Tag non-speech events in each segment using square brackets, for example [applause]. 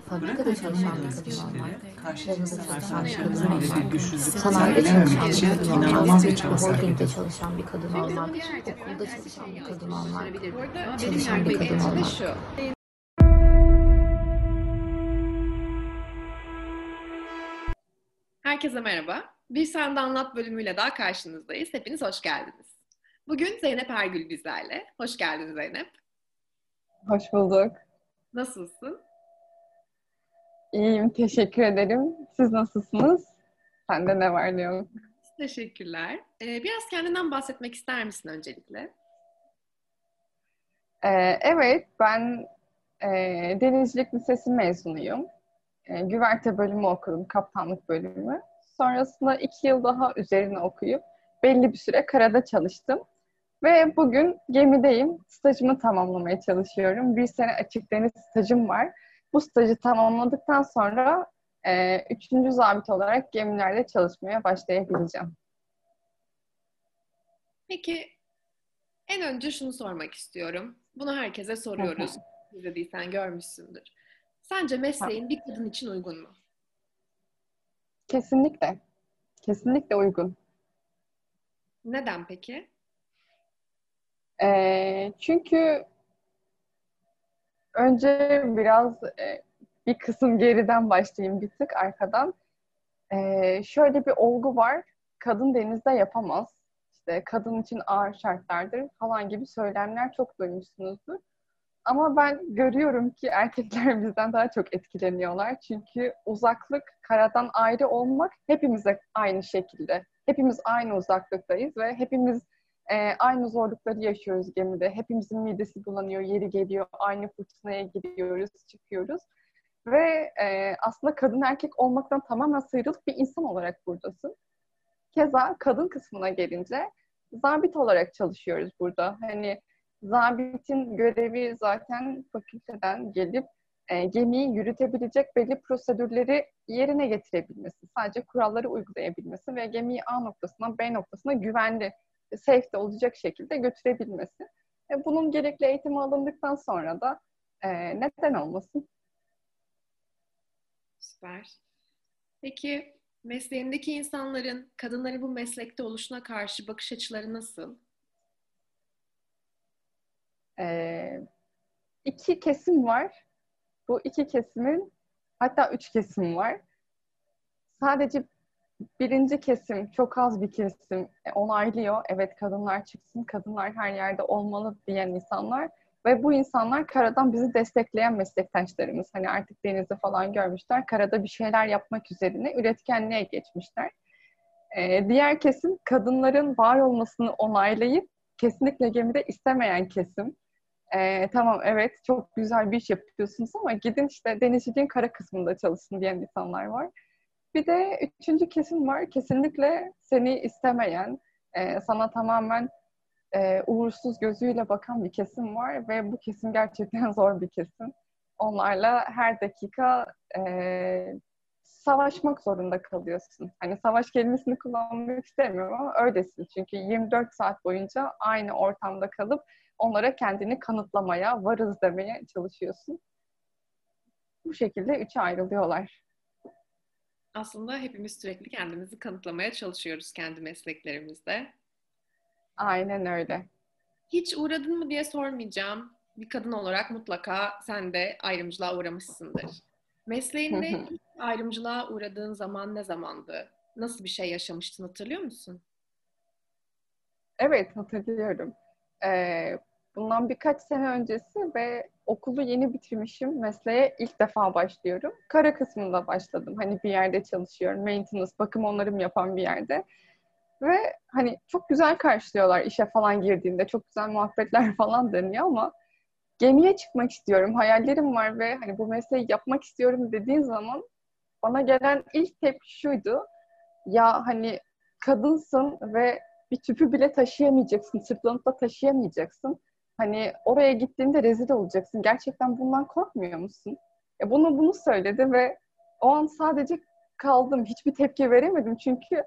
fabrikada çalışan bir kadın olmak, karşı tarımda cinsel çalışan bir kadın güçsüzlük sanayide çalışan için bir kadın sarf holdingde çalışan bir kadın olmak, okulda çalışan bir kadın Benim çalışan bir kadın şu. Herkese merhaba. Bir Sen de Anlat bölümüyle daha karşınızdayız. Hepiniz hoş geldiniz. Bugün Zeynep Ergül bizlerle. Hoş geldin Zeynep. Hoş bulduk. Nasılsın? İyiyim, teşekkür ederim. Siz nasılsınız? Sende ne var ne yok? Teşekkürler. Ee, biraz kendinden bahsetmek ister misin öncelikle? Ee, evet, ben e, Denizcilik Lisesi mezunuyum. E, güverte bölümü okudum, kaptanlık bölümü. Sonrasında iki yıl daha üzerine okuyup belli bir süre karada çalıştım. Ve bugün gemideyim. Stajımı tamamlamaya çalışıyorum. Bir sene açık deniz stajım var. Bu stajı tamamladıktan sonra e, üçüncü zabit olarak gemilerde çalışmaya başlayabileceğim. Peki en önce şunu sormak istiyorum. Bunu herkese soruyoruz. İzlediysen görmüşsündür. Sence mesleğin bir kadın için uygun mu? Kesinlikle. Kesinlikle uygun. Neden peki? Ee, çünkü önce biraz e, bir kısım geriden başlayayım bir tık arkadan. Ee, şöyle bir olgu var. Kadın denizde yapamaz. İşte kadın için ağır şartlardır falan gibi söylemler çok duymuşsunuzdur. Ama ben görüyorum ki erkekler [laughs] bizden daha çok etkileniyorlar. Çünkü uzaklık, karadan ayrı olmak hepimize aynı şekilde. Hepimiz aynı uzaklıktayız ve hepimiz e, aynı zorlukları yaşıyoruz gemide. Hepimizin midesi bulanıyor, yeri geliyor, aynı fırtınaya giriyoruz, çıkıyoruz. Ve e, aslında kadın erkek olmaktan tamamen sıyrılıp bir insan olarak buradasın. Keza kadın kısmına gelince zabit olarak çalışıyoruz burada. Hani zabitin görevi zaten fakülteden gelip e, gemiyi yürütebilecek belli prosedürleri yerine getirebilmesi, sadece kuralları uygulayabilmesi ve gemiyi A noktasından B noktasına güvenli, safe de olacak şekilde götürebilmesi. E, bunun gerekli eğitimi alındıktan sonra da e, neden olmasın? Süper. Peki mesleğindeki insanların kadınların bu meslekte oluşuna karşı bakış açıları nasıl? Ee, iki kesim var. Bu iki kesimin hatta üç kesim var. Sadece birinci kesim çok az bir kesim e, onaylıyor. Evet kadınlar çıksın, kadınlar her yerde olmalı diyen insanlar. Ve bu insanlar karadan bizi destekleyen meslektaşlarımız. Hani artık denizi falan görmüşler. Karada bir şeyler yapmak üzerine üretkenliğe geçmişler. Ee, diğer kesim kadınların var olmasını onaylayıp kesinlikle gemide istemeyen kesim. Ee, tamam evet çok güzel bir iş yapıyorsunuz ama gidin işte denizciliğin kara kısmında çalışın diyen insanlar var. Bir de üçüncü kesim var. Kesinlikle seni istemeyen, e, sana tamamen e, uğursuz gözüyle bakan bir kesim var ve bu kesim gerçekten [laughs] zor bir kesim. Onlarla her dakika e, savaşmak zorunda kalıyorsun. Hani savaş kelimesini kullanmak istemiyorum ama öylesin. Çünkü 24 saat boyunca aynı ortamda kalıp onlara kendini kanıtlamaya, varız demeye çalışıyorsun. Bu şekilde üçe ayrılıyorlar. Aslında hepimiz sürekli kendimizi kanıtlamaya çalışıyoruz kendi mesleklerimizde. Aynen öyle. Hiç uğradın mı diye sormayacağım. Bir kadın olarak mutlaka sen de ayrımcılığa uğramışsındır. Mesleğinde ayrımcılığa uğradığın zaman ne zamandı? Nasıl bir şey yaşamıştın hatırlıyor musun? Evet hatırlıyorum. Ee, bundan birkaç sene öncesi ve okulu yeni bitirmişim. Mesleğe ilk defa başlıyorum. Kara kısmında başladım. Hani bir yerde çalışıyorum. Maintenance, bakım onarım yapan bir yerde. Ve hani çok güzel karşılıyorlar işe falan girdiğinde. Çok güzel muhabbetler [laughs] falan dönüyor ama gemiye çıkmak istiyorum. Hayallerim var ve hani bu mesleği yapmak istiyorum dediğin zaman bana gelen ilk tepki şuydu. Ya hani kadınsın ve bir tüpü bile taşıyamayacaksın. Sırtlanıp da taşıyamayacaksın. Hani oraya gittiğinde rezil olacaksın. Gerçekten bundan korkmuyor musun? E bunu bunu söyledi ve o an sadece kaldım. Hiçbir tepki veremedim çünkü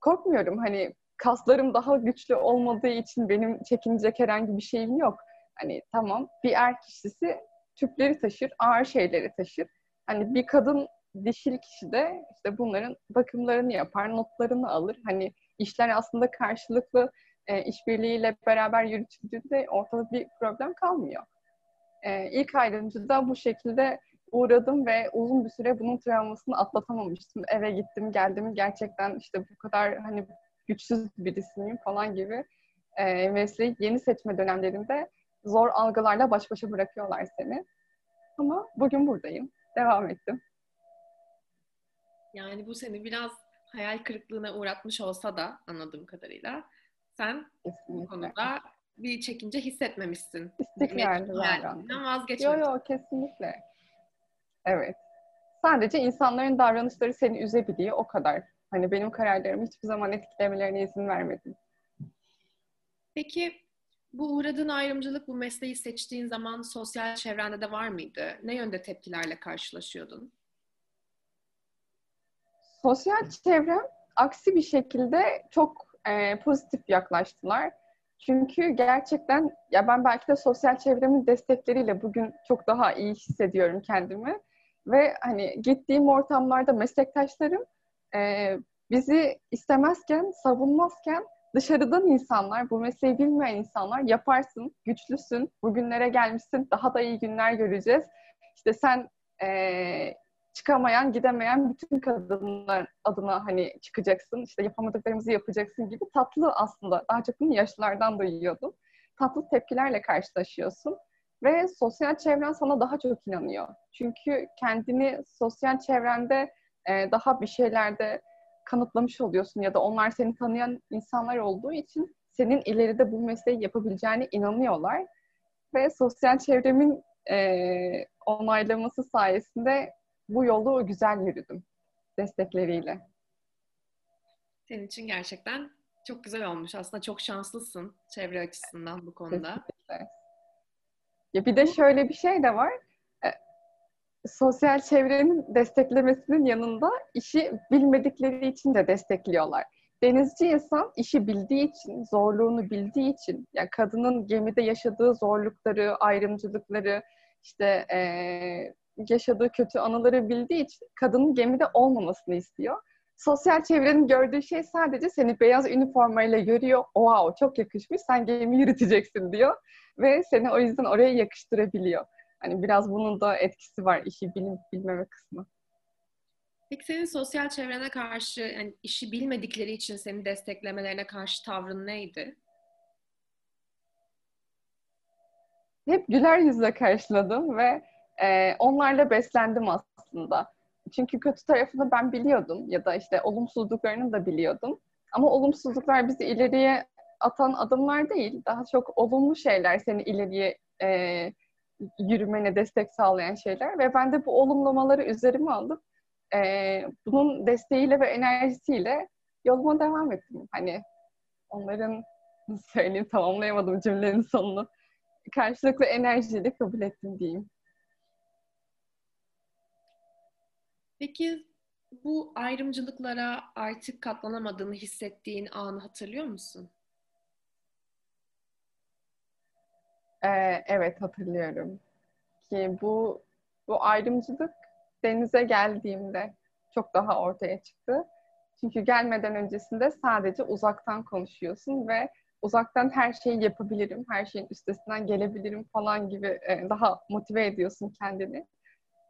korkmuyorum. Hani kaslarım daha güçlü olmadığı için benim çekinecek herhangi bir şeyim yok. Hani tamam bir er kişisi tüpleri taşır, ağır şeyleri taşır. Hani bir kadın dişil kişi de işte bunların bakımlarını yapar, notlarını alır. Hani işler aslında karşılıklı e, işbirliğiyle beraber yürütüldüğünde ortada bir problem kalmıyor. E, ilk ayrımcıda bu şekilde uğradım ve uzun bir süre bunun travmasını atlatamamıştım. Eve gittim, geldim gerçekten işte bu kadar hani güçsüz birisi miyim falan gibi e, mesleği yeni seçme dönemlerinde zor algılarla baş başa bırakıyorlar seni. Ama bugün buradayım. Devam ettim. Yani bu seni biraz hayal kırıklığına uğratmış olsa da anladığım kadarıyla sen Kesinlikle. bu konuda bir çekince hissetmemişsin. İstikrarlı davrandım. vazgeçmedin. Yo yo kesinlikle. Evet. Sadece insanların davranışları seni üzebiliyor o kadar. Hani benim kararlarımı hiçbir zaman etkilemelerine izin vermedim. Peki bu uğradığın ayrımcılık, bu mesleği seçtiğin zaman sosyal çevrende de var mıydı? Ne yönde tepkilerle karşılaşıyordun? Sosyal çevrem aksi bir şekilde çok e, pozitif yaklaştılar. Çünkü gerçekten ya ben belki de sosyal çevremin destekleriyle bugün çok daha iyi hissediyorum kendimi. Ve hani gittiğim ortamlarda meslektaşlarım e, bizi istemezken, savunmazken dışarıdan insanlar, bu mesleği bilmeyen insanlar yaparsın, güçlüsün, bugünlere gelmişsin, daha da iyi günler göreceğiz. İşte sen e, çıkamayan, gidemeyen bütün kadınlar adına hani çıkacaksın, işte yapamadıklarımızı yapacaksın gibi tatlı aslında. Daha çok bunu yaşlılardan duyuyordum. Tatlı tepkilerle karşılaşıyorsun ve sosyal çevren sana daha çok inanıyor. Çünkü kendini sosyal çevrende e, daha bir şeylerde kanıtlamış oluyorsun ya da onlar seni tanıyan insanlar olduğu için senin ileride bu mesleği yapabileceğine inanıyorlar. Ve sosyal çevremin e, onaylaması sayesinde bu yolu güzel yürüdüm destekleriyle. Senin için gerçekten çok güzel olmuş. Aslında çok şanslısın çevre açısından bu konuda. Kesinlikle. Ya bir de şöyle bir şey de var. E, sosyal çevrenin desteklemesinin yanında işi bilmedikleri için de destekliyorlar. Denizci insan işi bildiği için, zorluğunu bildiği için, yani kadının gemide yaşadığı zorlukları, ayrımcılıkları, işte e, yaşadığı kötü anıları bildiği için kadının gemide olmamasını istiyor. Sosyal çevrenin gördüğü şey sadece seni beyaz üniformayla görüyor. Wow çok yakışmış sen gemi yürüteceksin diyor. Ve seni o yüzden oraya yakıştırabiliyor. Hani biraz bunun da etkisi var işi bilim, bilmeme kısmı. Peki senin sosyal çevrene karşı yani işi bilmedikleri için seni desteklemelerine karşı tavrın neydi? Hep güler yüzle karşıladım ve e, onlarla beslendim aslında. Çünkü kötü tarafını ben biliyordum ya da işte olumsuzluklarını da biliyordum. Ama olumsuzluklar bizi ileriye atan adımlar değil, daha çok olumlu şeyler seni ileriye e, yürümene destek sağlayan şeyler ve ben de bu olumlamaları üzerime alıp e, bunun desteğiyle ve enerjisiyle yoluma devam ettim. Hani onların söyleyeyim tamamlayamadım cümlenin sonunu. Karşılıklı enerjiyle kabul ettim diyeyim. Peki bu ayrımcılıklara artık katlanamadığını hissettiğin anı hatırlıyor musun? Ee, evet hatırlıyorum ki bu bu ayrımcılık denize geldiğimde çok daha ortaya çıktı. Çünkü gelmeden öncesinde sadece uzaktan konuşuyorsun ve uzaktan her şeyi yapabilirim, her şeyin üstesinden gelebilirim falan gibi e, daha motive ediyorsun kendini.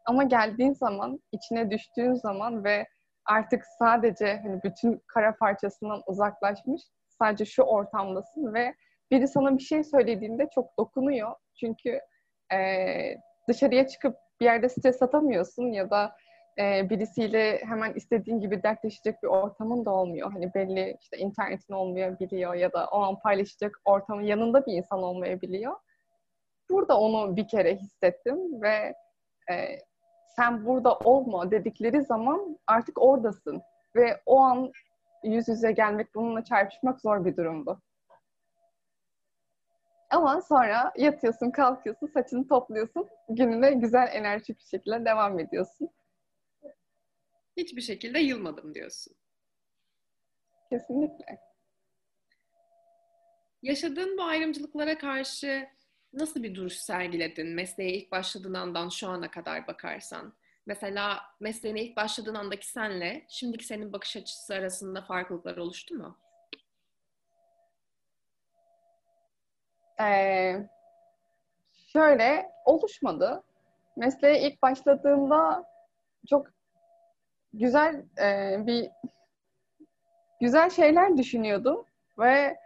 Ama geldiğin zaman, içine düştüğün zaman ve artık sadece hani bütün kara parçasından uzaklaşmış, sadece şu ortamdasın ve biri sana bir şey söylediğinde çok dokunuyor. Çünkü e, dışarıya çıkıp bir yerde stres atamıyorsun ya da e, birisiyle hemen istediğin gibi dertleşecek bir ortamın da olmuyor. Hani belli işte internetin olmayabiliyor ya da o an paylaşacak ortamın yanında bir insan olmayabiliyor. Burada onu bir kere hissettim ve e, sen burada olma dedikleri zaman artık oradasın. Ve o an yüz yüze gelmek, bununla çarpışmak zor bir durumdu. Ama sonra yatıyorsun, kalkıyorsun, saçını topluyorsun, gününe güzel enerjik bir şekilde devam ediyorsun. Hiçbir şekilde yılmadım diyorsun. Kesinlikle. Yaşadığın bu ayrımcılıklara karşı nasıl bir duruş sergiledin mesleğe ilk başladığın andan şu ana kadar bakarsan? Mesela mesleğine ilk başladığın andaki senle şimdiki senin bakış açısı arasında farklılıklar oluştu mu? Ee, şöyle oluşmadı. Mesleğe ilk başladığımda çok güzel e, bir güzel şeyler düşünüyordum ve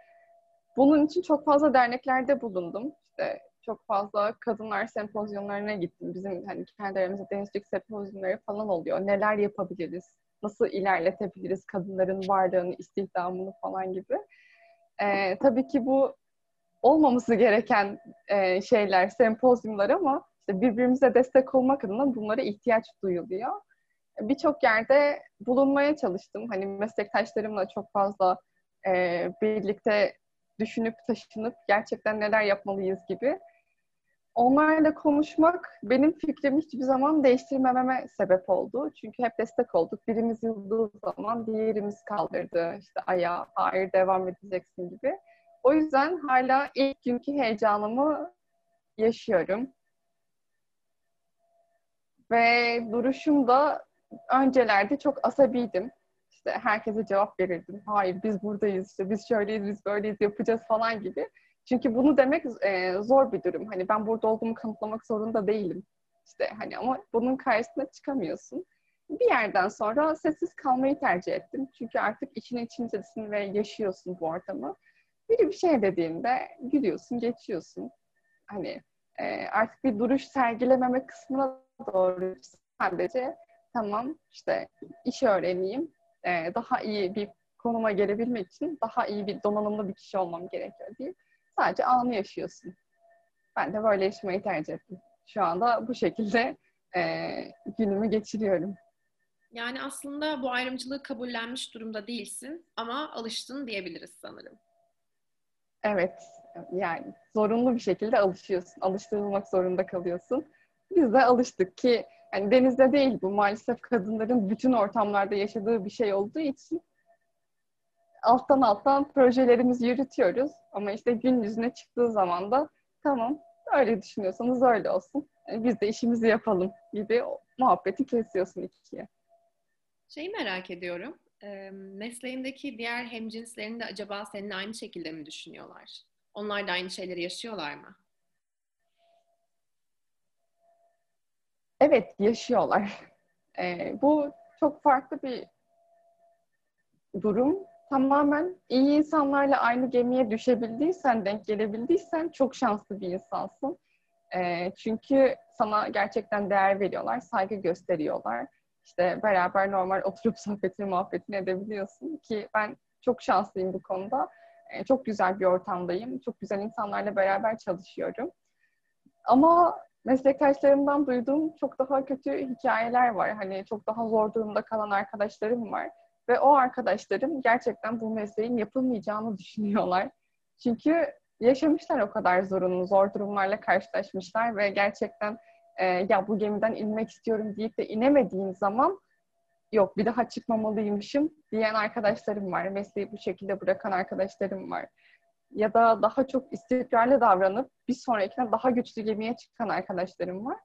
bunun için çok fazla derneklerde bulundum. İşte çok fazla kadınlar sempozyumlarına gittim. Bizim hani kendi aramızda denizcilik sempozyumları falan oluyor. Neler yapabiliriz? Nasıl ilerletebiliriz kadınların varlığını, istihdamını falan gibi. Ee, tabii ki bu olmaması gereken e, şeyler, sempozyumlar ama işte birbirimize destek olmak adına bunlara ihtiyaç duyuluyor. Birçok yerde bulunmaya çalıştım. Hani meslektaşlarımla çok fazla e, birlikte düşünüp taşınıp gerçekten neler yapmalıyız gibi. Onlarla konuşmak benim fikrimi hiçbir zaman değiştirmememe sebep oldu. Çünkü hep destek olduk. Birimiz yıldığı zaman diğerimiz kaldırdı. İşte ayağa, hayır devam edeceksin gibi. O yüzden hala ilk günkü heyecanımı yaşıyorum. Ve duruşum da öncelerde çok asabiydim. İşte herkese cevap verirdim. Hayır biz buradayız, işte biz şöyleyiz, biz böyleyiz, yapacağız falan gibi. Çünkü bunu demek e, zor bir durum. Hani ben burada olduğumu kanıtlamak zorunda değilim. İşte hani ama bunun karşısına çıkamıyorsun. Bir yerden sonra sessiz kalmayı tercih ettim. Çünkü artık için içindesin ve yaşıyorsun bu ortamı. Biri bir şey dediğinde gülüyorsun, geçiyorsun. Hani e, artık bir duruş sergilememe kısmına doğru sadece tamam işte iş öğreneyim, e, daha iyi bir konuma gelebilmek için daha iyi bir donanımlı bir kişi olmam gerekiyor diye sadece anı yaşıyorsun. Ben de böyle yaşamayı tercih ettim. Şu anda bu şekilde e, günümü geçiriyorum. Yani aslında bu ayrımcılığı kabullenmiş durumda değilsin ama alıştın diyebiliriz sanırım. Evet, yani zorunlu bir şekilde alışıyorsun. Alıştırılmak zorunda kalıyorsun. Biz de alıştık ki yani denizde değil bu maalesef kadınların bütün ortamlarda yaşadığı bir şey olduğu için alttan alttan projelerimizi yürütüyoruz. Ama işte gün yüzüne çıktığı zaman da tamam öyle düşünüyorsanız öyle olsun. Yani biz de işimizi yapalım gibi muhabbeti kesiyorsun ikiye. Şeyi merak ediyorum. Mesleğindeki diğer hemcinslerin de acaba seninle aynı şekilde mi düşünüyorlar? Onlar da aynı şeyleri yaşıyorlar mı? Evet, yaşıyorlar. E, bu çok farklı bir durum. Tamamen iyi insanlarla aynı gemiye düşebildiysen, denk gelebildiysen çok şanslı bir insansın. E, çünkü sana gerçekten değer veriyorlar, saygı gösteriyorlar. İşte beraber normal oturup [laughs] sohbetini, muhabbetini edebiliyorsun ki ben çok şanslıyım bu konuda. E, çok güzel bir ortamdayım. Çok güzel insanlarla beraber çalışıyorum. Ama meslektaşlarımdan duyduğum çok daha kötü hikayeler var. Hani çok daha zor durumda kalan arkadaşlarım var. Ve o arkadaşlarım gerçekten bu mesleğin yapılmayacağını düşünüyorlar. Çünkü yaşamışlar o kadar zorunlu, zor durumlarla karşılaşmışlar ve gerçekten e, ya bu gemiden inmek istiyorum deyip de inemediğim zaman yok bir daha çıkmamalıymışım diyen arkadaşlarım var. Mesleği bu şekilde bırakan arkadaşlarım var. Ya da daha çok istikrarlı davranıp bir sonrakine daha güçlü gemiye çıkan arkadaşlarım var.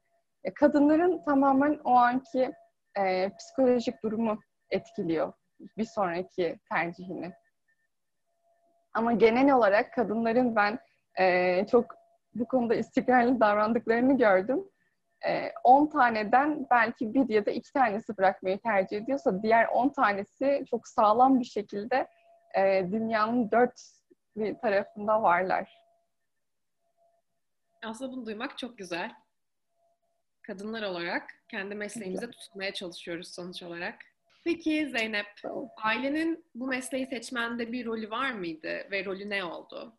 E, kadınların tamamen o anki e, psikolojik durumu etkiliyor bir sonraki tercihini. Ama genel olarak kadınların ben e, çok bu konuda istikrarlı davrandıklarını gördüm. 10 taneden belki bir ya da iki tanesi bırakmayı tercih ediyorsa diğer 10 tanesi çok sağlam bir şekilde dünyanın dört bir tarafında varlar. Aslında bunu duymak çok güzel. Kadınlar olarak kendi mesleğimize tutmaya çalışıyoruz sonuç olarak. Peki Zeynep, ailenin bu mesleği seçmende bir rolü var mıydı ve rolü ne oldu?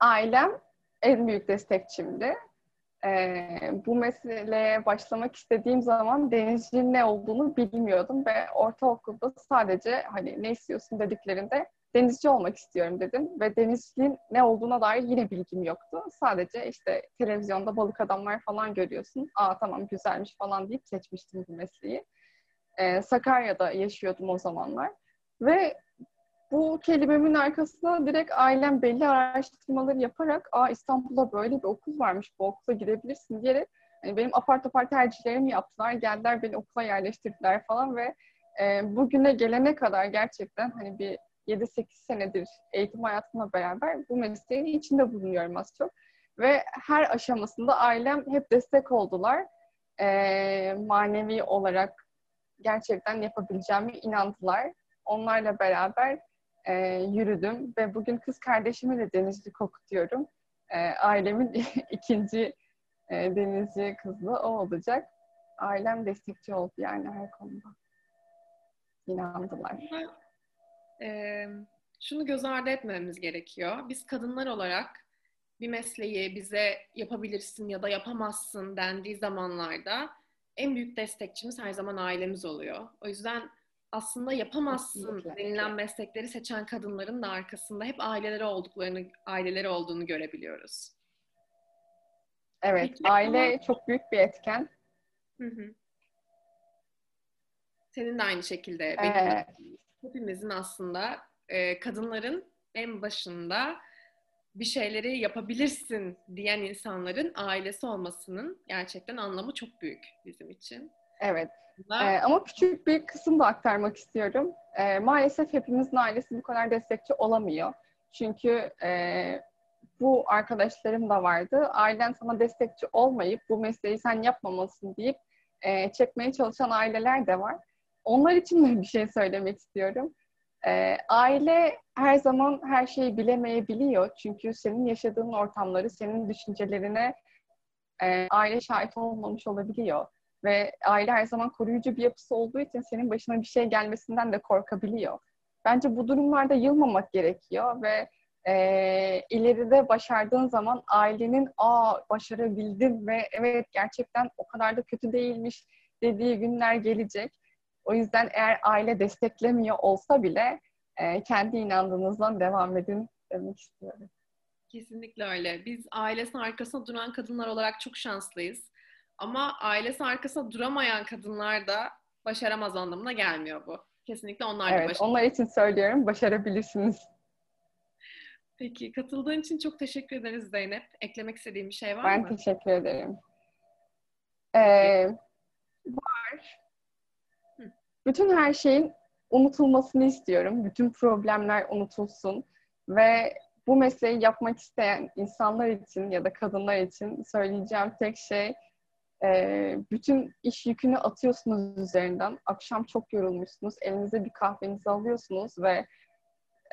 Ailem en büyük destekçimdi. Ee, bu meseleye başlamak istediğim zaman denizciliğin ne olduğunu bilmiyordum ve ortaokulda sadece hani ne istiyorsun dediklerinde denizci olmak istiyorum dedim ve denizciliğin ne olduğuna dair yine bilgim yoktu. Sadece işte televizyonda balık adamlar falan görüyorsun. Aa tamam güzelmiş falan deyip seçmiştim bu mesleği. Ee, Sakarya'da yaşıyordum o zamanlar ve bu kelimemin arkasına direkt ailem belli araştırmaları yaparak Aa İstanbul'da böyle bir okul varmış bu okula girebilirsin diyerek hani benim apart apart tercihlerimi yaptılar. Geldiler beni okula yerleştirdiler falan ve e, bugüne gelene kadar gerçekten hani bir 7-8 senedir eğitim hayatımla beraber bu mesleğin içinde bulunuyorum az çok. Ve her aşamasında ailem hep destek oldular. E, manevi olarak gerçekten yapabileceğime inandılar. Onlarla beraber e, yürüdüm ve bugün kız kardeşimi de denizcilik okutuyorum. E, ailemin [laughs] ikinci e, denizci kızı o olacak. Ailem destekçi oldu yani her konuda. İnandılar. E, şunu göz ardı etmememiz gerekiyor. Biz kadınlar olarak bir mesleği bize yapabilirsin ya da yapamazsın dendiği zamanlarda en büyük destekçimiz her zaman ailemiz oluyor. O yüzden aslında yapamazsın Kesinlikle. denilen meslekleri seçen kadınların da arkasında hep aileleri olduklarını, aileleri olduğunu görebiliyoruz. Evet, Peki, aile ama... çok büyük bir etken. Hı hı. Senin de aynı şekilde. Benim ee... Hepimizin aslında e, kadınların en başında bir şeyleri yapabilirsin diyen insanların ailesi olmasının gerçekten anlamı çok büyük bizim için. Evet. Ee, ama küçük bir kısım da aktarmak istiyorum. Ee, maalesef hepimizin ailesi bu kadar destekçi olamıyor. Çünkü e, bu arkadaşlarım da vardı. Ailen sana destekçi olmayıp bu mesleği sen yapmamalısın deyip e, çekmeye çalışan aileler de var. Onlar için de [laughs] bir şey söylemek istiyorum. E, aile her zaman her şeyi bilemeyebiliyor. Çünkü senin yaşadığın ortamları, senin düşüncelerine e, aile şahit olmamış olabiliyor. Ve aile her zaman koruyucu bir yapısı olduğu için senin başına bir şey gelmesinden de korkabiliyor. Bence bu durumlarda yılmamak gerekiyor ve e, ileride başardığın zaman ailenin aa başarabildim ve evet gerçekten o kadar da kötü değilmiş dediği günler gelecek. O yüzden eğer aile desteklemiyor olsa bile e, kendi inandığınızdan devam edin demek istiyorum. Kesinlikle öyle. Biz ailesinin arkasında duran kadınlar olarak çok şanslıyız. Ama ailesi arkasında duramayan kadınlar da başaramaz anlamına gelmiyor bu. Kesinlikle onlar da Evet, başarır. onlar için söylüyorum. Başarabilirsiniz. Peki, katıldığın için çok teşekkür ederiz Zeynep. Eklemek istediğin bir şey var ben mı? Ben teşekkür ederim. Ee, var. Bütün her şeyin unutulmasını istiyorum. Bütün problemler unutulsun ve bu mesleği yapmak isteyen insanlar için ya da kadınlar için söyleyeceğim tek şey e, bütün iş yükünü atıyorsunuz üzerinden. Akşam çok yorulmuşsunuz. Elinize bir kahvenizi alıyorsunuz ve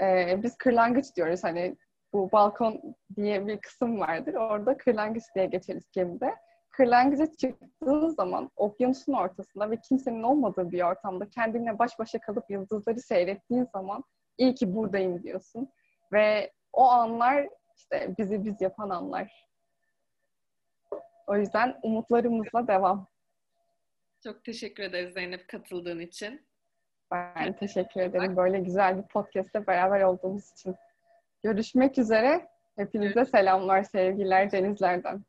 e, biz kırlangıç diyoruz. Hani bu balkon diye bir kısım vardır. Orada kırlangıç diye geçeriz gemide. Kırlangıca çıktığın zaman okyanusun ortasında ve kimsenin olmadığı bir ortamda kendinle baş başa kalıp yıldızları seyrettiğin zaman iyi ki buradayım diyorsun. Ve o anlar işte bizi biz yapan anlar. O yüzden umutlarımızla devam. Çok teşekkür ederiz Zeynep katıldığın için. Ben teşekkür ederim böyle güzel bir podcast'te beraber olduğumuz için. Görüşmek üzere. Hepinize selamlar, sevgiler Denizler'den.